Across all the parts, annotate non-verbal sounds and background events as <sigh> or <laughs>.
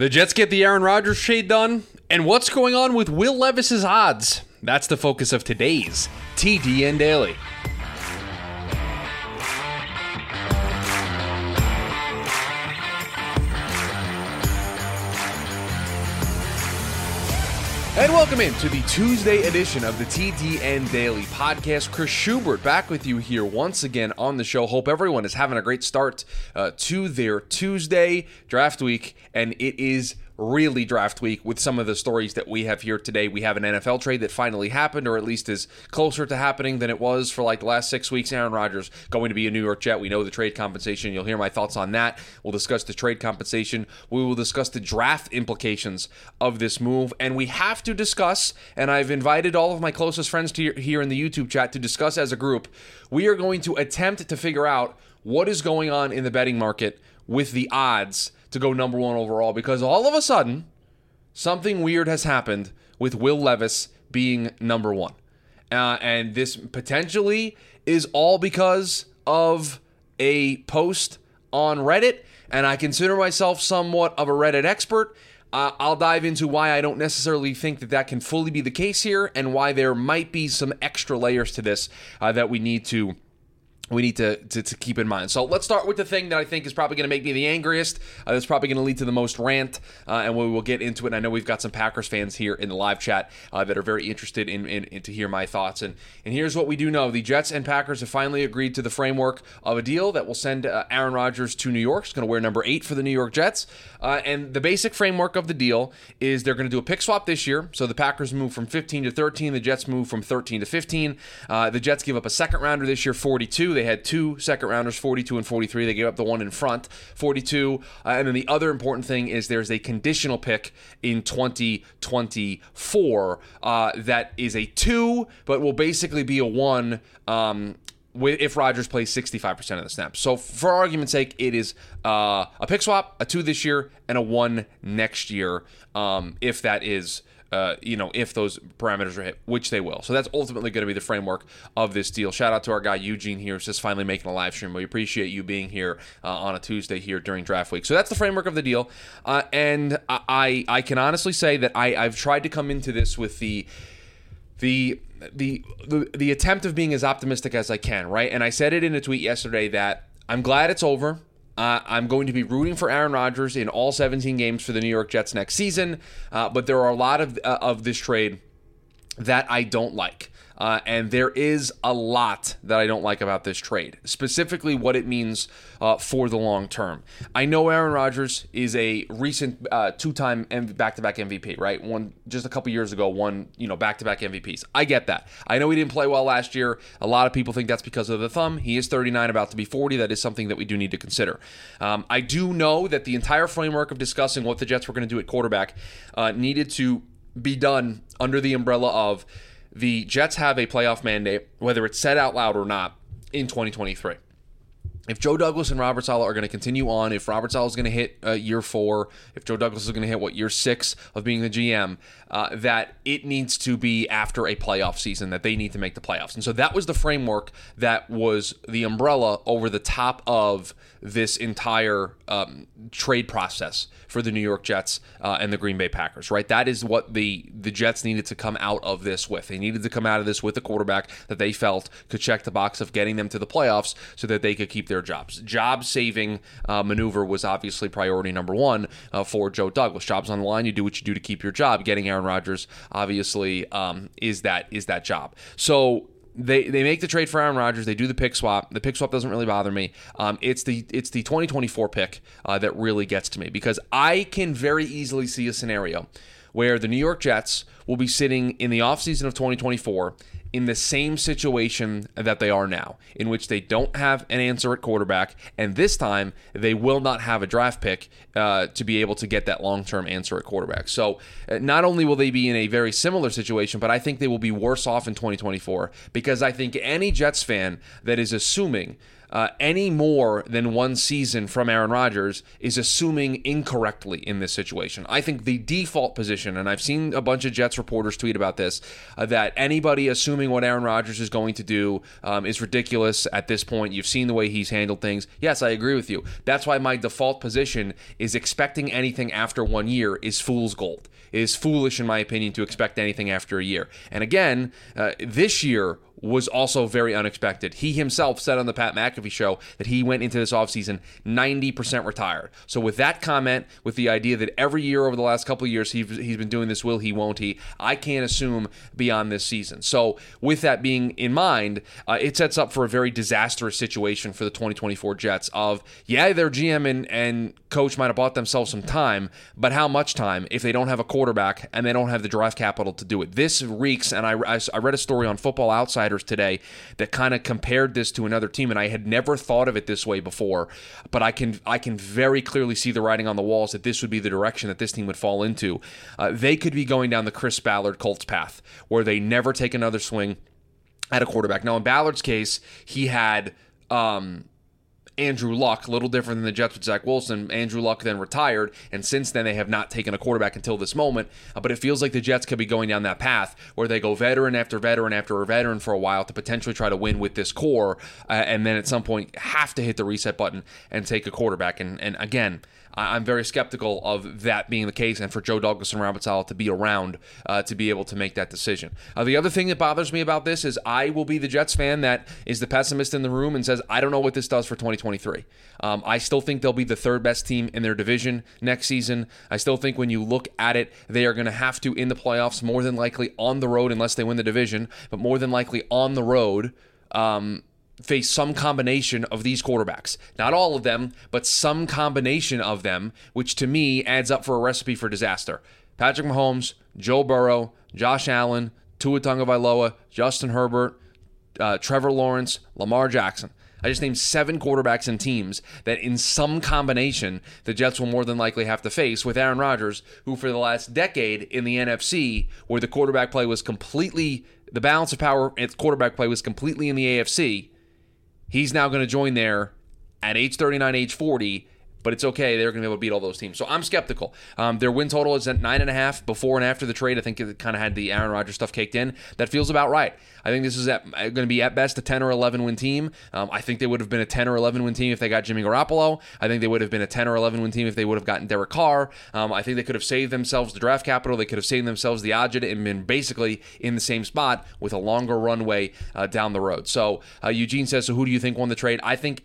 The Jets get the Aaron Rodgers shade done, and what's going on with Will Levis's odds? That's the focus of today's TDN Daily. And welcome in to the Tuesday edition of the TDN Daily Podcast. Chris Schubert back with you here once again on the show. Hope everyone is having a great start uh, to their Tuesday draft week, and it is really draft week with some of the stories that we have here today. We have an NFL trade that finally happened, or at least is closer to happening than it was for like the last six weeks. Aaron Rodgers going to be a New York Jet. We know the trade compensation. You'll hear my thoughts on that. We'll discuss the trade compensation. We will discuss the draft implications of this move. And we have to discuss, and I've invited all of my closest friends to here in the YouTube chat to discuss as a group. We are going to attempt to figure out what is going on in the betting market with the odds to go number one overall because all of a sudden, something weird has happened with Will Levis being number one. Uh, and this potentially is all because of a post on Reddit. And I consider myself somewhat of a Reddit expert. Uh, I'll dive into why I don't necessarily think that that can fully be the case here and why there might be some extra layers to this uh, that we need to we need to, to, to, keep in mind. So let's start with the thing that I think is probably going to make me the angriest. Uh, that's probably going to lead to the most rant, uh, and we will get into it. And I know we've got some Packers fans here in the live chat uh, that are very interested in, in, in, to hear my thoughts. And and here's what we do know: the Jets and Packers have finally agreed to the framework of a deal that will send uh, Aaron Rodgers to New York. He's going to wear number eight for the New York Jets. Uh, and the basic framework of the deal is they're going to do a pick swap this year. So the Packers move from 15 to 13. The Jets move from 13 to 15. Uh, the Jets give up a second rounder this year, 42. They had two second second rounders, 42 and 43. They gave up the one in front, 42. Uh, and then the other important thing is there's a conditional pick in 2024 uh, that is a two, but will basically be a one. Um, if Rodgers plays 65% of the snaps. So, for argument's sake, it is uh, a pick swap, a two this year, and a one next year, um, if that is uh, you know, if those parameters are hit, which they will. So that's ultimately going to be the framework of this deal. Shout out to our guy Eugene here, who's just finally making a live stream. We appreciate you being here uh, on a Tuesday here during draft week. So that's the framework of the deal, uh, and I I can honestly say that I I've tried to come into this with the the the the, the attempt of being as optimistic as I can, right? And I said it in a tweet yesterday that I'm glad it's over. Uh, I'm going to be rooting for Aaron Rodgers in all 17 games for the New York Jets next season, uh, but there are a lot of uh, of this trade that I don't like. Uh, and there is a lot that I don't like about this trade, specifically what it means uh, for the long term. I know Aaron Rodgers is a recent uh, two-time back-to-back MVP, right? One just a couple years ago, won you know back-to-back MVPs. I get that. I know he didn't play well last year. A lot of people think that's because of the thumb. He is 39, about to be 40. That is something that we do need to consider. Um, I do know that the entire framework of discussing what the Jets were going to do at quarterback uh, needed to be done under the umbrella of the Jets have a playoff mandate, whether it's said out loud or not, in 2023 if Joe Douglas and Robert Saleh are going to continue on, if Robert Saleh is going to hit uh, year four, if Joe Douglas is going to hit what year six of being the GM, uh, that it needs to be after a playoff season that they need to make the playoffs, and so that was the framework that was the umbrella over the top of this entire um, trade process for the New York Jets uh, and the Green Bay Packers. Right, that is what the the Jets needed to come out of this with. They needed to come out of this with a quarterback that they felt could check the box of getting them to the playoffs, so that they could keep their jobs. Job saving uh, maneuver was obviously priority number one uh, for Joe Douglas. Jobs on the line, you do what you do to keep your job. Getting Aaron Rodgers obviously um, is that is that job. So they they make the trade for Aaron Rodgers. They do the pick swap. The pick swap doesn't really bother me. Um, it's the it's the 2024 pick uh, that really gets to me because I can very easily see a scenario where the New York Jets will be sitting in the offseason of 2024 in the same situation that they are now, in which they don't have an answer at quarterback, and this time they will not have a draft pick uh, to be able to get that long term answer at quarterback. So uh, not only will they be in a very similar situation, but I think they will be worse off in 2024 because I think any Jets fan that is assuming uh, any more than one season from Aaron Rodgers is assuming incorrectly in this situation. I think the default position, and I've seen a bunch of Jets reporters tweet about this, uh, that anybody assuming what Aaron Rodgers is going to do um, is ridiculous at this point. You've seen the way he's handled things. Yes, I agree with you. That's why my default position is expecting anything after one year is fool's gold. It is foolish, in my opinion, to expect anything after a year. And again, uh, this year was also very unexpected. He himself said on the Pat McAfee show that he went into this offseason 90% retired. So, with that comment, with the idea that every year over the last couple of years he's, he's been doing this, will he, won't he, I can't assume beyond this season. So, with that being in mind, uh, it sets up for a very disastrous situation for the 2024 Jets of, yeah, their GM and, and coach might have bought themselves some time, but how much time if they don't have a quarterback and they don't have the draft capital to do it? This reeks, and I, I, I read a story on Football Outside Today that kind of compared this to another team, and I had never thought of it this way before. But I can I can very clearly see the writing on the walls that this would be the direction that this team would fall into. Uh, they could be going down the Chris Ballard Colts path, where they never take another swing at a quarterback. Now in Ballard's case, he had. Um, Andrew Luck, a little different than the Jets with Zach Wilson. Andrew Luck then retired, and since then they have not taken a quarterback until this moment. Uh, but it feels like the Jets could be going down that path where they go veteran after veteran after a veteran for a while to potentially try to win with this core, uh, and then at some point have to hit the reset button and take a quarterback. And and again, I'm very skeptical of that being the case and for Joe Douglas and Robert Saleh to be around uh, to be able to make that decision. Uh, the other thing that bothers me about this is I will be the Jets fan that is the pessimist in the room and says, I don't know what this does for 2023. Um, I still think they'll be the third best team in their division next season. I still think when you look at it, they are going to have to, in the playoffs, more than likely on the road, unless they win the division, but more than likely on the road. Um, face some combination of these quarterbacks. Not all of them, but some combination of them, which to me adds up for a recipe for disaster. Patrick Mahomes, Joe Burrow, Josh Allen, Tua Tagovailoa, Justin Herbert, uh, Trevor Lawrence, Lamar Jackson. I just named seven quarterbacks and teams that, in some combination, the Jets will more than likely have to face with Aaron Rodgers, who, for the last decade in the NFC, where the quarterback play was completely, the balance of power at quarterback play was completely in the AFC, He's now going to join there at age 39, age 40 but it's okay. They're going to be able to beat all those teams. So I'm skeptical. Um, their win total is at nine and a half before and after the trade. I think it kind of had the Aaron Rodgers stuff caked in. That feels about right. I think this is going to be at best a 10 or 11 win team. Um, I think they would have been a 10 or 11 win team if they got Jimmy Garoppolo. I think they would have been a 10 or 11 win team if they would have gotten Derek Carr. Um, I think they could have saved themselves the draft capital. They could have saved themselves the agita and been basically in the same spot with a longer runway uh, down the road. So uh, Eugene says, so who do you think won the trade? I think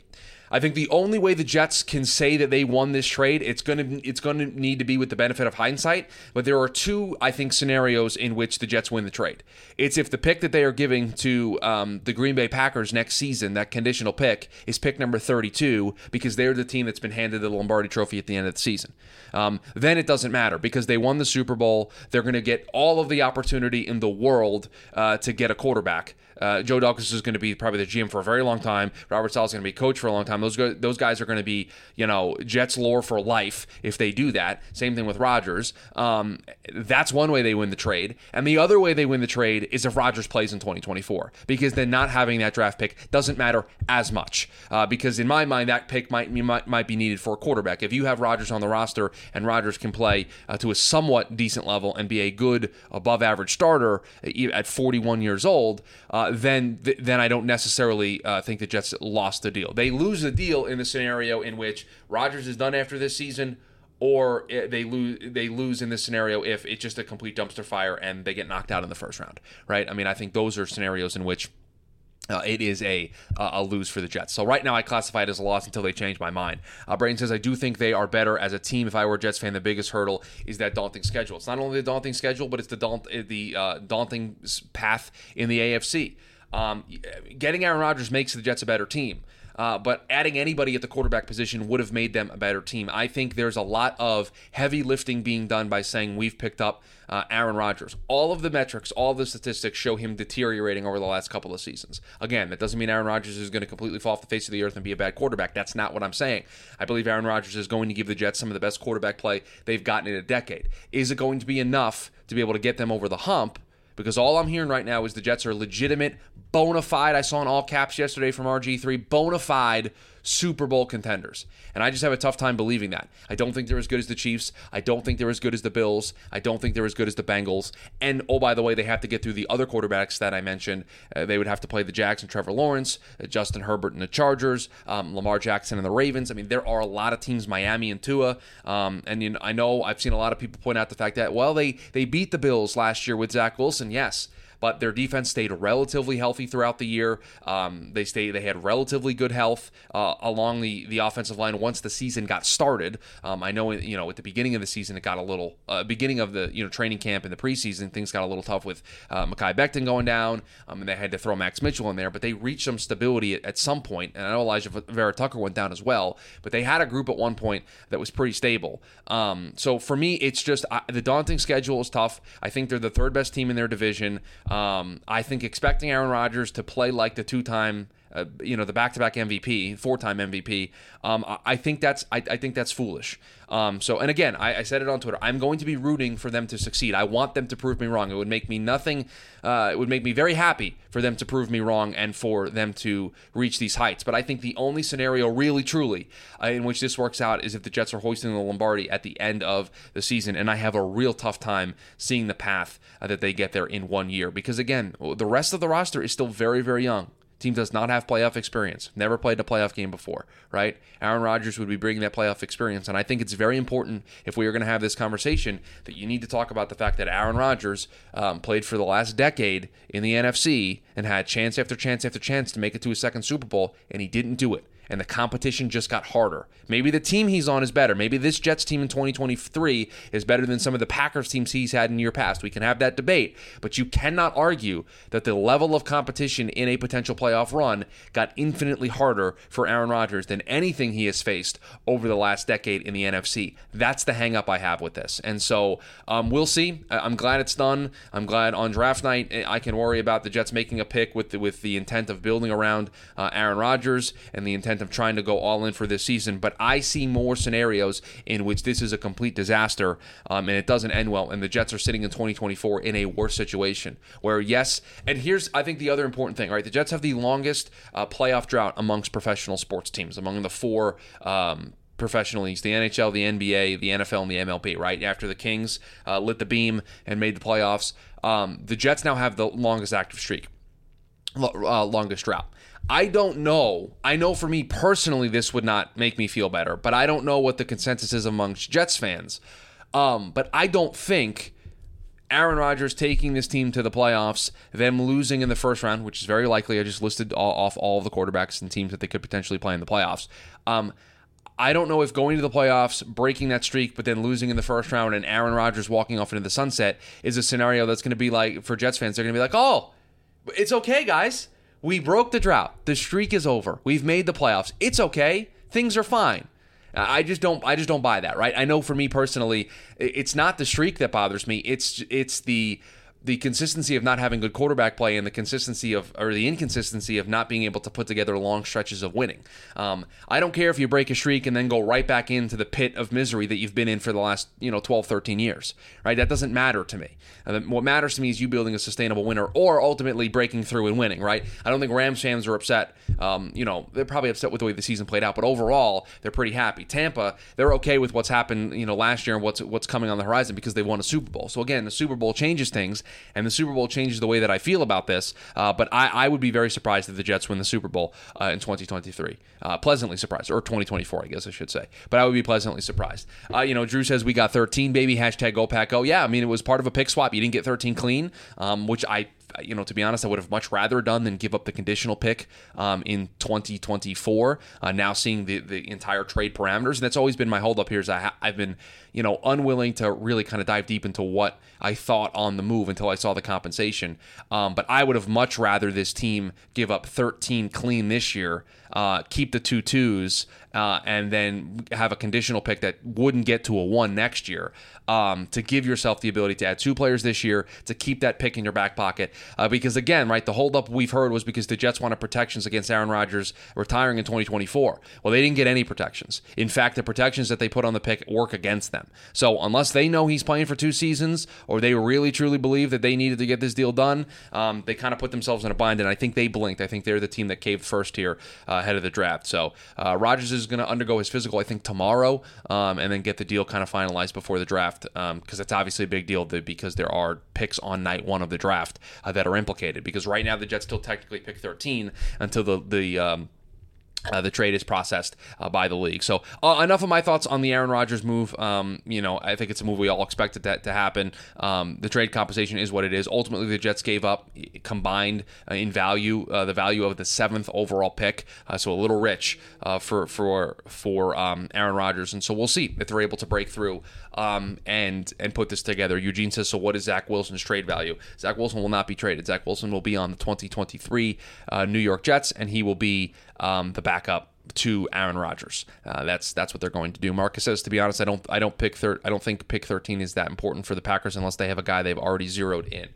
I think the only way the Jets can say that they won this trade, it's going to it's going to need to be with the benefit of hindsight. But there are two, I think, scenarios in which the Jets win the trade. It's if the pick that they are giving to um, the Green Bay Packers next season, that conditional pick, is pick number 32 because they're the team that's been handed the Lombardi Trophy at the end of the season. Um, then it doesn't matter because they won the Super Bowl. They're going to get all of the opportunity in the world uh, to get a quarterback. Uh, Joe Douglas is going to be probably the GM for a very long time. Robert Saleh is going to be coach for a long time. Those go- those guys are going to be you know Jets lore for life if they do that. Same thing with Rodgers. Um, that's one way they win the trade, and the other way they win the trade is if Rodgers plays in 2024 because then not having that draft pick doesn't matter as much. Uh, because in my mind, that pick might, might might be needed for a quarterback. If you have Rodgers on the roster and Rodgers can play uh, to a somewhat decent level and be a good above average starter uh, at 41 years old. Uh, uh, then th- then I don't necessarily uh, think the Jets lost the deal. They lose the deal in the scenario in which Rodgers is done after this season, or they lose they lose in this scenario if it's just a complete dumpster fire and they get knocked out in the first round. Right? I mean, I think those are scenarios in which. Uh, it is a uh, a lose for the Jets. So right now I classify it as a loss until they change my mind. Uh, Braden says I do think they are better as a team. If I were a Jets fan, the biggest hurdle is that daunting schedule. It's not only the daunting schedule, but it's the daunt, uh, the uh, daunting path in the AFC. Um, getting Aaron Rodgers makes the Jets a better team. Uh, but adding anybody at the quarterback position would have made them a better team. I think there's a lot of heavy lifting being done by saying we've picked up uh, Aaron Rodgers. All of the metrics, all the statistics show him deteriorating over the last couple of seasons. Again, that doesn't mean Aaron Rodgers is going to completely fall off the face of the earth and be a bad quarterback. That's not what I'm saying. I believe Aaron Rodgers is going to give the Jets some of the best quarterback play they've gotten in a decade. Is it going to be enough to be able to get them over the hump? Because all I'm hearing right now is the Jets are legitimate, bona fide. I saw in all caps yesterday from RG3, bona fide Super Bowl contenders. And I just have a tough time believing that. I don't think they're as good as the Chiefs. I don't think they're as good as the Bills. I don't think they're as good as the Bengals. And oh, by the way, they have to get through the other quarterbacks that I mentioned. Uh, they would have to play the and Trevor Lawrence, uh, Justin Herbert and the Chargers, um, Lamar Jackson and the Ravens. I mean, there are a lot of teams, Miami and Tua. Um, and you know, I know I've seen a lot of people point out the fact that, well, they, they beat the Bills last year with Zach Wilson. Yes but their defense stayed relatively healthy throughout the year. Um, they stayed, they had relatively good health uh, along the the offensive line once the season got started. Um, I know, you know, at the beginning of the season, it got a little uh, beginning of the you know training camp in the preseason, things got a little tough with uh, Mekhi Becton going down, um, and they had to throw Max Mitchell in there, but they reached some stability at, at some point. And I know Alijah Vera-Tucker went down as well, but they had a group at one point that was pretty stable. Um, so for me, it's just the daunting schedule is tough. I think they're the third best team in their division. Um, I think expecting Aaron Rodgers to play like the two-time uh, you know the back-to-back MVP, four-time MVP. Um, I, think that's I, I, think that's foolish. Um, so and again, I, I, said it on Twitter. I'm going to be rooting for them to succeed. I want them to prove me wrong. It would make me nothing. Uh, it would make me very happy for them to prove me wrong and for them to reach these heights. But I think the only scenario, really truly, uh, in which this works out is if the Jets are hoisting the Lombardi at the end of the season, and I have a real tough time seeing the path uh, that they get there in one year because again, the rest of the roster is still very very young. Team does not have playoff experience. Never played a playoff game before, right? Aaron Rodgers would be bringing that playoff experience. And I think it's very important if we are going to have this conversation that you need to talk about the fact that Aaron Rodgers um, played for the last decade in the NFC and had chance after chance after chance to make it to a second Super Bowl, and he didn't do it and the competition just got harder. Maybe the team he's on is better. Maybe this Jets team in 2023 is better than some of the Packers teams he's had in year past. We can have that debate, but you cannot argue that the level of competition in a potential playoff run got infinitely harder for Aaron Rodgers than anything he has faced over the last decade in the NFC. That's the hangup I have with this. And so um, we'll see. I'm glad it's done. I'm glad on draft night eh, I can worry about the Jets making a pick with the, with the intent of building around uh, Aaron Rodgers and the intent of trying to go all in for this season, but I see more scenarios in which this is a complete disaster um, and it doesn't end well, and the Jets are sitting in 2024 in a worse situation. Where yes, and here's I think the other important thing, right? The Jets have the longest uh, playoff drought amongst professional sports teams, among the four. Um, professional leagues the NHL, the NBA, the NFL, and the MLB, right? After the Kings uh, lit the beam and made the playoffs, um, the Jets now have the longest active streak, uh, longest drought. I don't know. I know for me personally, this would not make me feel better, but I don't know what the consensus is amongst Jets fans. Um, but I don't think Aaron Rodgers taking this team to the playoffs, them losing in the first round, which is very likely. I just listed all, off all of the quarterbacks and teams that they could potentially play in the playoffs. Um, I don't know if going to the playoffs, breaking that streak, but then losing in the first round and Aaron Rodgers walking off into the sunset is a scenario that's going to be like, for Jets fans, they're going to be like, oh, it's okay, guys we broke the drought. The streak is over. We've made the playoffs. It's okay. Things are fine. I just don't I just don't buy that, right? I know for me personally, it's not the streak that bothers me. It's it's the the consistency of not having good quarterback play and the consistency of or the inconsistency of not being able to put together long stretches of winning. Um, I don't care if you break a streak and then go right back into the pit of misery that you've been in for the last you know 12, 13 years. Right? That doesn't matter to me. Uh, what matters to me is you building a sustainable winner or ultimately breaking through and winning. Right? I don't think Rams fans are upset. Um, you know they're probably upset with the way the season played out, but overall they're pretty happy. Tampa they're okay with what's happened you know last year and what's what's coming on the horizon because they won a Super Bowl. So again, the Super Bowl changes things and the Super Bowl changes the way that I feel about this. Uh, but I, I, would be very surprised if the Jets win the Super Bowl uh, in 2023. Uh, pleasantly surprised, or 2024, I guess I should say. But I would be pleasantly surprised. Uh, you know, Drew says we got 13, baby. Hashtag Go Pack. Yeah, I mean it was part of a pick swap. You didn't get 13 clean, um, which I you know, to be honest, I would have much rather done than give up the conditional pick um, in 2024. Uh, now seeing the the entire trade parameters, and that's always been my holdup here. Is I ha- I've been you know, unwilling to really kind of dive deep into what I thought on the move until I saw the compensation. Um, but I would have much rather this team give up 13 clean this year, uh, keep the two twos, uh, and then have a conditional pick that wouldn't get to a one next year. Um, to give yourself the ability to add two players this year to keep that pick in your back pocket. Uh, because again, right, the holdup we've heard was because the Jets wanted protections against Aaron Rodgers retiring in 2024. Well, they didn't get any protections. In fact, the protections that they put on the pick work against them. So unless they know he's playing for two seasons or they really truly believe that they needed to get this deal done, um, they kind of put themselves in a bind. And I think they blinked. I think they're the team that caved first here uh, ahead of the draft. So uh, Rodgers is going to undergo his physical, I think, tomorrow, um, and then get the deal kind of finalized before the draft because um, it's obviously a big deal because there are picks on night one of the draft uh, that are implicated. Because right now the Jets still technically pick 13 until the the um, uh, the trade is processed uh, by the league. So uh, enough of my thoughts on the Aaron Rodgers move. Um, you know, I think it's a move we all expected that to happen. Um, the trade compensation is what it is. Ultimately, the Jets gave up combined uh, in value uh, the value of the seventh overall pick, uh, so a little rich for for for um, Aaron Rodgers. And so we'll see if they're able to break through um, and and put this together. Eugene says, so what is Zach Wilson's trade value? Zach Wilson will not be traded. Zach Wilson will be on the 2023 New York Jets, and he will be um, the backup to Aaron Rodgers. Uh, that's that's what they're going to do. Marcus says, to be honest, I don't I don't pick thir- I don't think pick 13 is that important for the Packers unless they have a guy they've already zeroed in.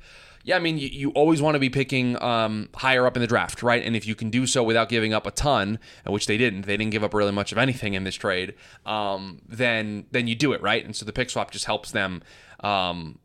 Yeah, I mean, you, you always want to be picking um, higher up in the draft, right? And if you can do so without giving up a ton, which they didn't, they didn't give up really much of anything in this trade, um, then then you do it, right? And so the pick swap just helps them um,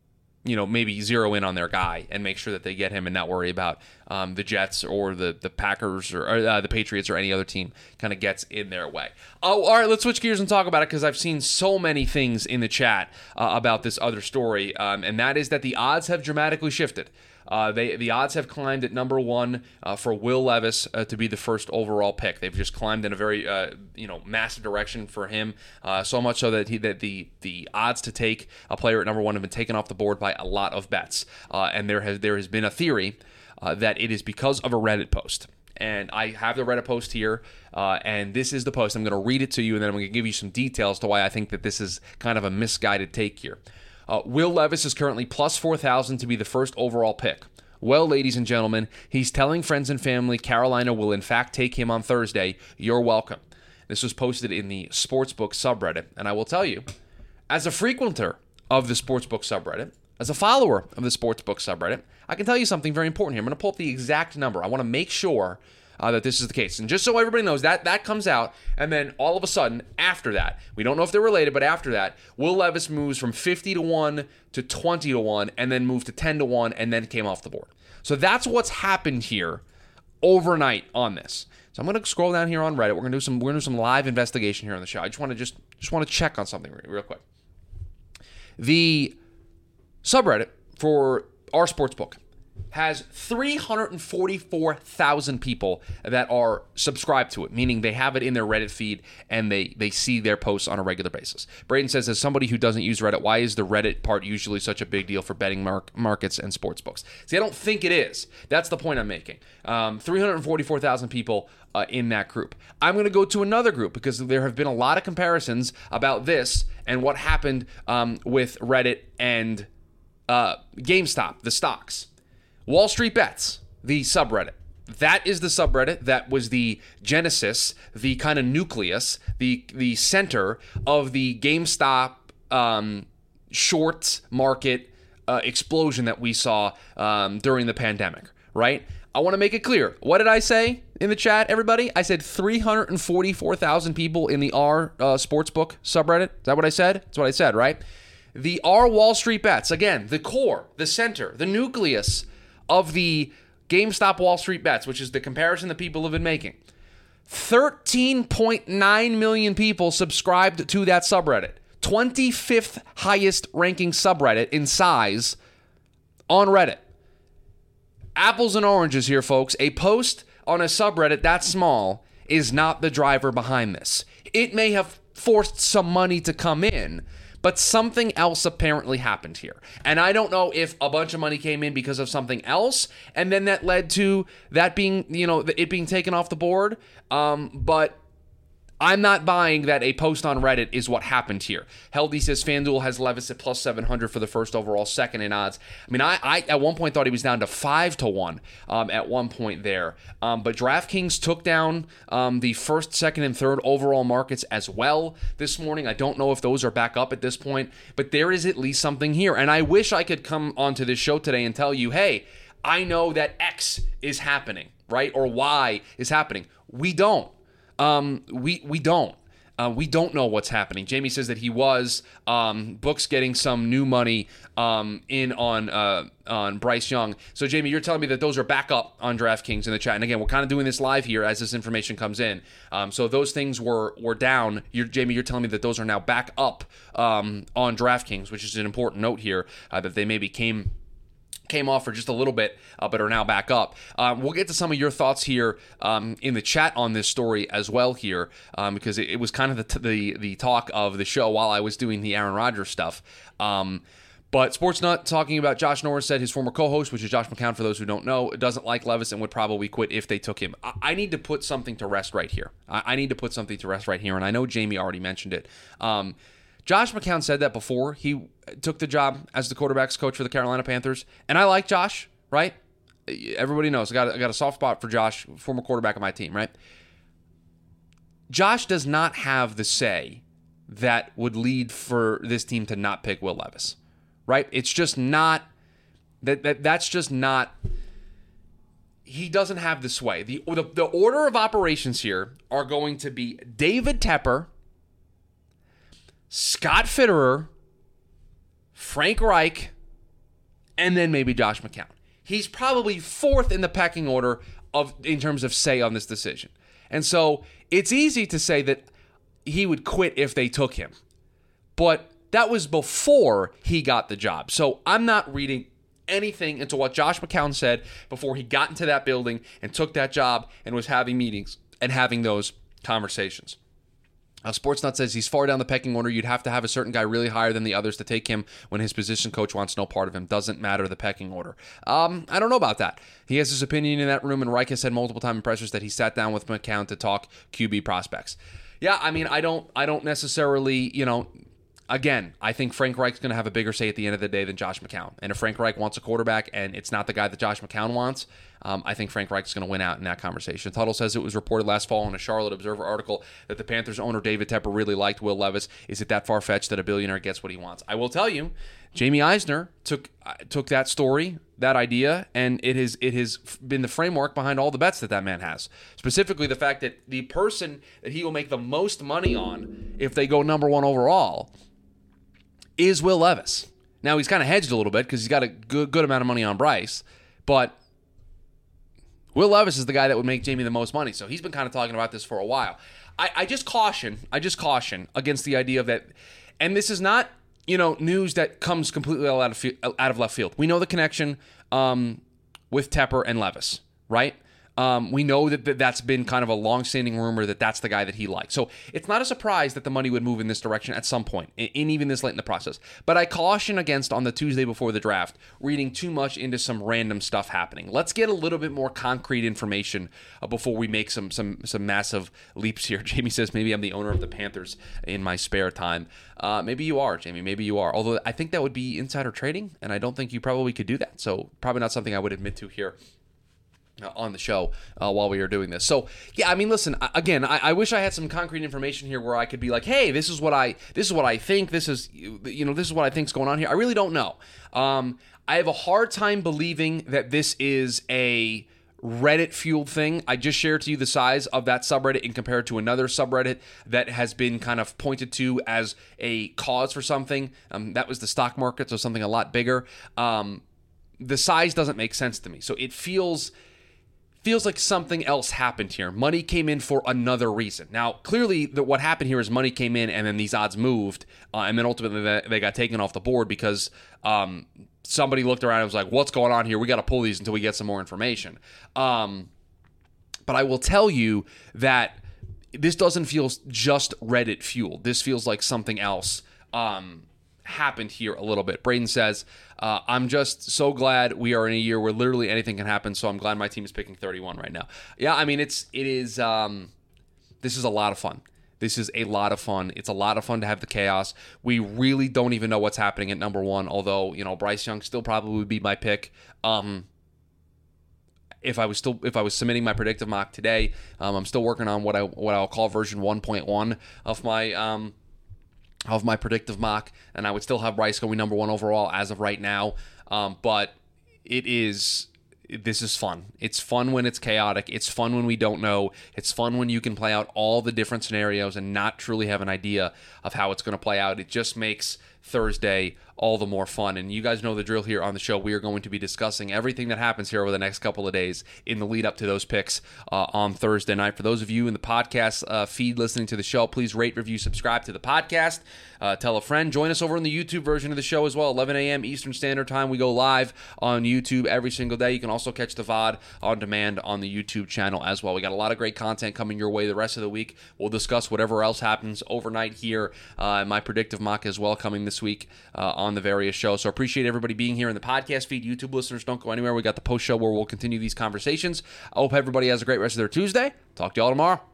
you know, maybe zero in on their guy and make sure that they get him and not worry about um, the Jets or the the Packers or, or uh, the Patriots or any other team kind of gets in their way. Oh, all right, let's switch gears and talk about it because I've seen so many things in the chat uh, about this other story, um, and that is that the odds have dramatically shifted. Uh, they the odds have climbed at number one uh, for Will Levis uh, to be the first overall pick. They've just climbed in a very uh, you know massive direction for him. Uh, so much so that he that the the odds to take a player at number one have been taken off the board by a lot of bets. Uh, and there has there has been a theory that it is because of a Reddit post. And I have the Reddit post here, and this is the post. I'm going to read it to you, and then I'm going to give you some details to why I think that this is kind of a misguided take here. Uh, Will Levis is currently plus 4,000 to be the first overall pick. Well, ladies and gentlemen, he's telling friends and family Carolina will in fact take him on Thursday. You're welcome. This was posted in the Sportsbook subreddit, and I will tell you, as a frequenter of the Sportsbook subreddit, as a follower of the Sportsbook subreddit, I can tell you something very important here. I'm going to pull up the exact number. I want to make sure uh, that this is the case. And just so everybody knows, that that comes out, and then all of a sudden, after that, we don't know if they're related, but after that, Will Levis moves from 50 to 1 to 20 to 1, and then moved to 10 to 1, and then came off the board. So that's what's happened here overnight on this. So I'm going to scroll down here on Reddit. We're going to do some we're to do some live investigation here on the show. I just want to just just want to check on something real quick. The subreddit for our sports book has 344,000 people that are subscribed to it, meaning they have it in their Reddit feed and they they see their posts on a regular basis. Braden says, as somebody who doesn't use Reddit, why is the Reddit part usually such a big deal for betting mark- markets and sports books? See, I don't think it is. That's the point I'm making. Um, 344,000 people uh, in that group. I'm going to go to another group because there have been a lot of comparisons about this and what happened um, with Reddit and uh, GameStop, the stocks. Wall Street Bets, the subreddit. That is the subreddit that was the genesis, the kind of nucleus, the the center of the GameStop um, short market uh, explosion that we saw um, during the pandemic. Right? I want to make it clear. What did I say in the chat, everybody? I said 344,000 people in the R uh, Sportsbook subreddit. Is that what I said? That's what I said, right? The R Wall Street bets, again, the core, the center, the nucleus of the GameStop Wall Street bets, which is the comparison that people have been making. 13.9 million people subscribed to that subreddit. 25th highest ranking subreddit in size on Reddit. Apples and oranges here, folks. A post on a subreddit that small is not the driver behind this. It may have forced some money to come in, but something else apparently happened here. And I don't know if a bunch of money came in because of something else, and then that led to that being, you know, it being taken off the board. Um, but I'm not buying that a post on Reddit is what happened here. Heldy says FanDuel has Levis at plus 700 for the first overall, second in odds. I mean, I, I at one point thought he was down to 5 to 1 um, at one point there. Um, but DraftKings took down um, the first, second, and third overall markets as well this morning. I don't know if those are back up at this point, but there is at least something here. And I wish I could come onto this show today and tell you, hey, I know that X is happening, right? Or Y is happening. We don't. Um, we we don't. Uh, we don't know what's happening. Jamie says that he was um, books getting some new money um, in on uh, on Bryce Young. So Jamie, you're telling me that those are back up on DraftKings in the chat. And again, we're kind of doing this live here as this information comes in. Um, so those things were were down. You're, Jamie, you're telling me that those are now back up um, on DraftKings, which is an important note here uh, that they maybe came came off for just a little bit, uh, but are now back up. Um, we'll get to some of your thoughts here um, in the chat on this story as well here, um, because it, it, was kind of the, t- the, the talk of the show while I was doing the Aaron Rodgers stuff. Um, but Sportsnut talking about Josh Norris said his former co-host, which is Josh McCown, for those who don't know, doesn't like Levis and would probably quit if they took him. I, I need to put something to rest right here. I, I, need to put something to rest right here, and I know Jamie already mentioned it. Um, Josh McCown said that before he took the job as the quarterbacks coach for the Carolina Panthers, and I like Josh. Right? Everybody knows I got I got a soft spot for Josh, former quarterback of my team. Right? Josh does not have the say that would lead for this team to not pick Will Levis. Right? It's just not that, that that's just not he doesn't have the sway. The, the, the order of operations here are going to be David Tepper Scott Fitterer, Frank Reich, and then maybe Josh McCown. He's probably fourth in the pecking order of in terms of say on this decision. And so it's easy to say that he would quit if they took him. But that was before he got the job. So I'm not reading anything into what Josh McCown said before he got into that building and took that job and was having meetings and having those conversations. Uh, Sportsnut says he's far down the pecking order. You'd have to have a certain guy really higher than the others to take him when his position coach wants no part of him. Doesn't matter the pecking order. Um, I don't know about that. He has his opinion in that room, and Reich has said multiple times in pressers that he sat down with McCown to talk QB prospects. Yeah, I mean, I don't, I don't necessarily, you know, again, I think Frank Reich's going to have a bigger say at the end of the day than Josh McCown. And if Frank Reich wants a quarterback and it's not the guy that Josh McCown wants, um, I think Frank Reich is going to win out in that conversation. Tuttle says it was reported last fall in a Charlotte Observer article that the Panthers owner David Tepper really liked Will Levis. Is it that far fetched that a billionaire gets what he wants? I will tell you, Jamie Eisner took uh, took that story, that idea, and it has it has been the framework behind all the bets that that man has. Specifically, the fact that the person that he will make the most money on if they go number one overall is Will Levis. Now he's kind of hedged a little bit because he's got a good good amount of money on Bryce, but Will Levis is the guy that would make Jamie the most money. So he's been kind of talking about this for a while. I, I just caution, I just caution against the idea of that, and this is not you know news that comes completely out of out of left field. We know the connection um, with Tepper and Levis, right? Um, we know that that's been kind of a long-standing rumor that that's the guy that he likes. So it's not a surprise that the money would move in this direction at some point, in even this late in the process. But I caution against on the Tuesday before the draft reading too much into some random stuff happening. Let's get a little bit more concrete information uh, before we make some some some massive leaps here. <laughs> Jamie says maybe I'm the owner of the Panthers in my spare time. Uh, maybe you are, Jamie. Maybe you are. Although I think that would be insider trading, and I don't think you probably could do that. So probably not something I would admit to here uh, on the show uh, while we were doing this. So yeah, I mean, listen. Again, I, I, wish I had some concrete information here where I could be like, "Hey, this is what I this is what I think. This is you know this is what I think is going on here." I really don't know. Um, I have a hard time believing that this is a Reddit fueled thing. I just shared to you the size of that subreddit in compared to another subreddit that has been kind of pointed to as a cause for something. Um, that was the stock market, so something a lot bigger. Um, the size doesn't make sense to me. So it feels feels like something else happened here. Money came in for another reason. Now, clearly, the, what happened here is money came in and then these odds moved, uh, and then ultimately they, they, got taken off the board because um, somebody looked around and was like, "What's going on here? We got to pull these until we get some more information." Um, but I will tell you that this doesn't feel just Reddit fueled. This feels like something else. Um, happened here a little bit. Braden says, uh, I'm just so glad we are in a year where literally anything can happen. So I'm glad my team is picking 31 right now. Yeah, I mean, it's, it is, um, this is a lot of fun. This is a lot of fun. It's a lot of fun to have the chaos. We really don't even know what's happening at number one, although, you know, Bryce Young still probably would be my pick. Um, if I was still if I was submitting my predictive mock today, um, I'm still working on what I what I'll call version 1.1 of my um, of my predictive mock, and I would still have Bryce going number one overall as of right now. Um, but it is this is fun. It's fun when it's chaotic. It's fun when we don't know. It's fun when you can play out all the different scenarios and not truly have an idea of how it's going to play out. It just makes Thursday all the more fun. And you guys know the drill here on the show. We are going to be discussing everything that happens here over the next couple of days in the lead up to those picks uh, on Thursday night. For those of you in the podcast uh, feed listening to the show, please rate, review, subscribe to the podcast. Uh, tell a friend. Join us over in the YouTube version of the show as well. 11 a.m. Eastern Standard Time. We go live on YouTube every single day. You can also catch the VOD on demand on the YouTube channel as well. We got a lot of great content coming your way the rest of the week. We'll discuss whatever else happens overnight here. Uh, my predictive mock as well coming this week uh, on the various shows. So appreciate everybody being here in the podcast feed. YouTube listeners, don't go anywhere. We got the post show where we'll continue these conversations. I hope everybody has a great rest of their Tuesday. Talk to y'all tomorrow.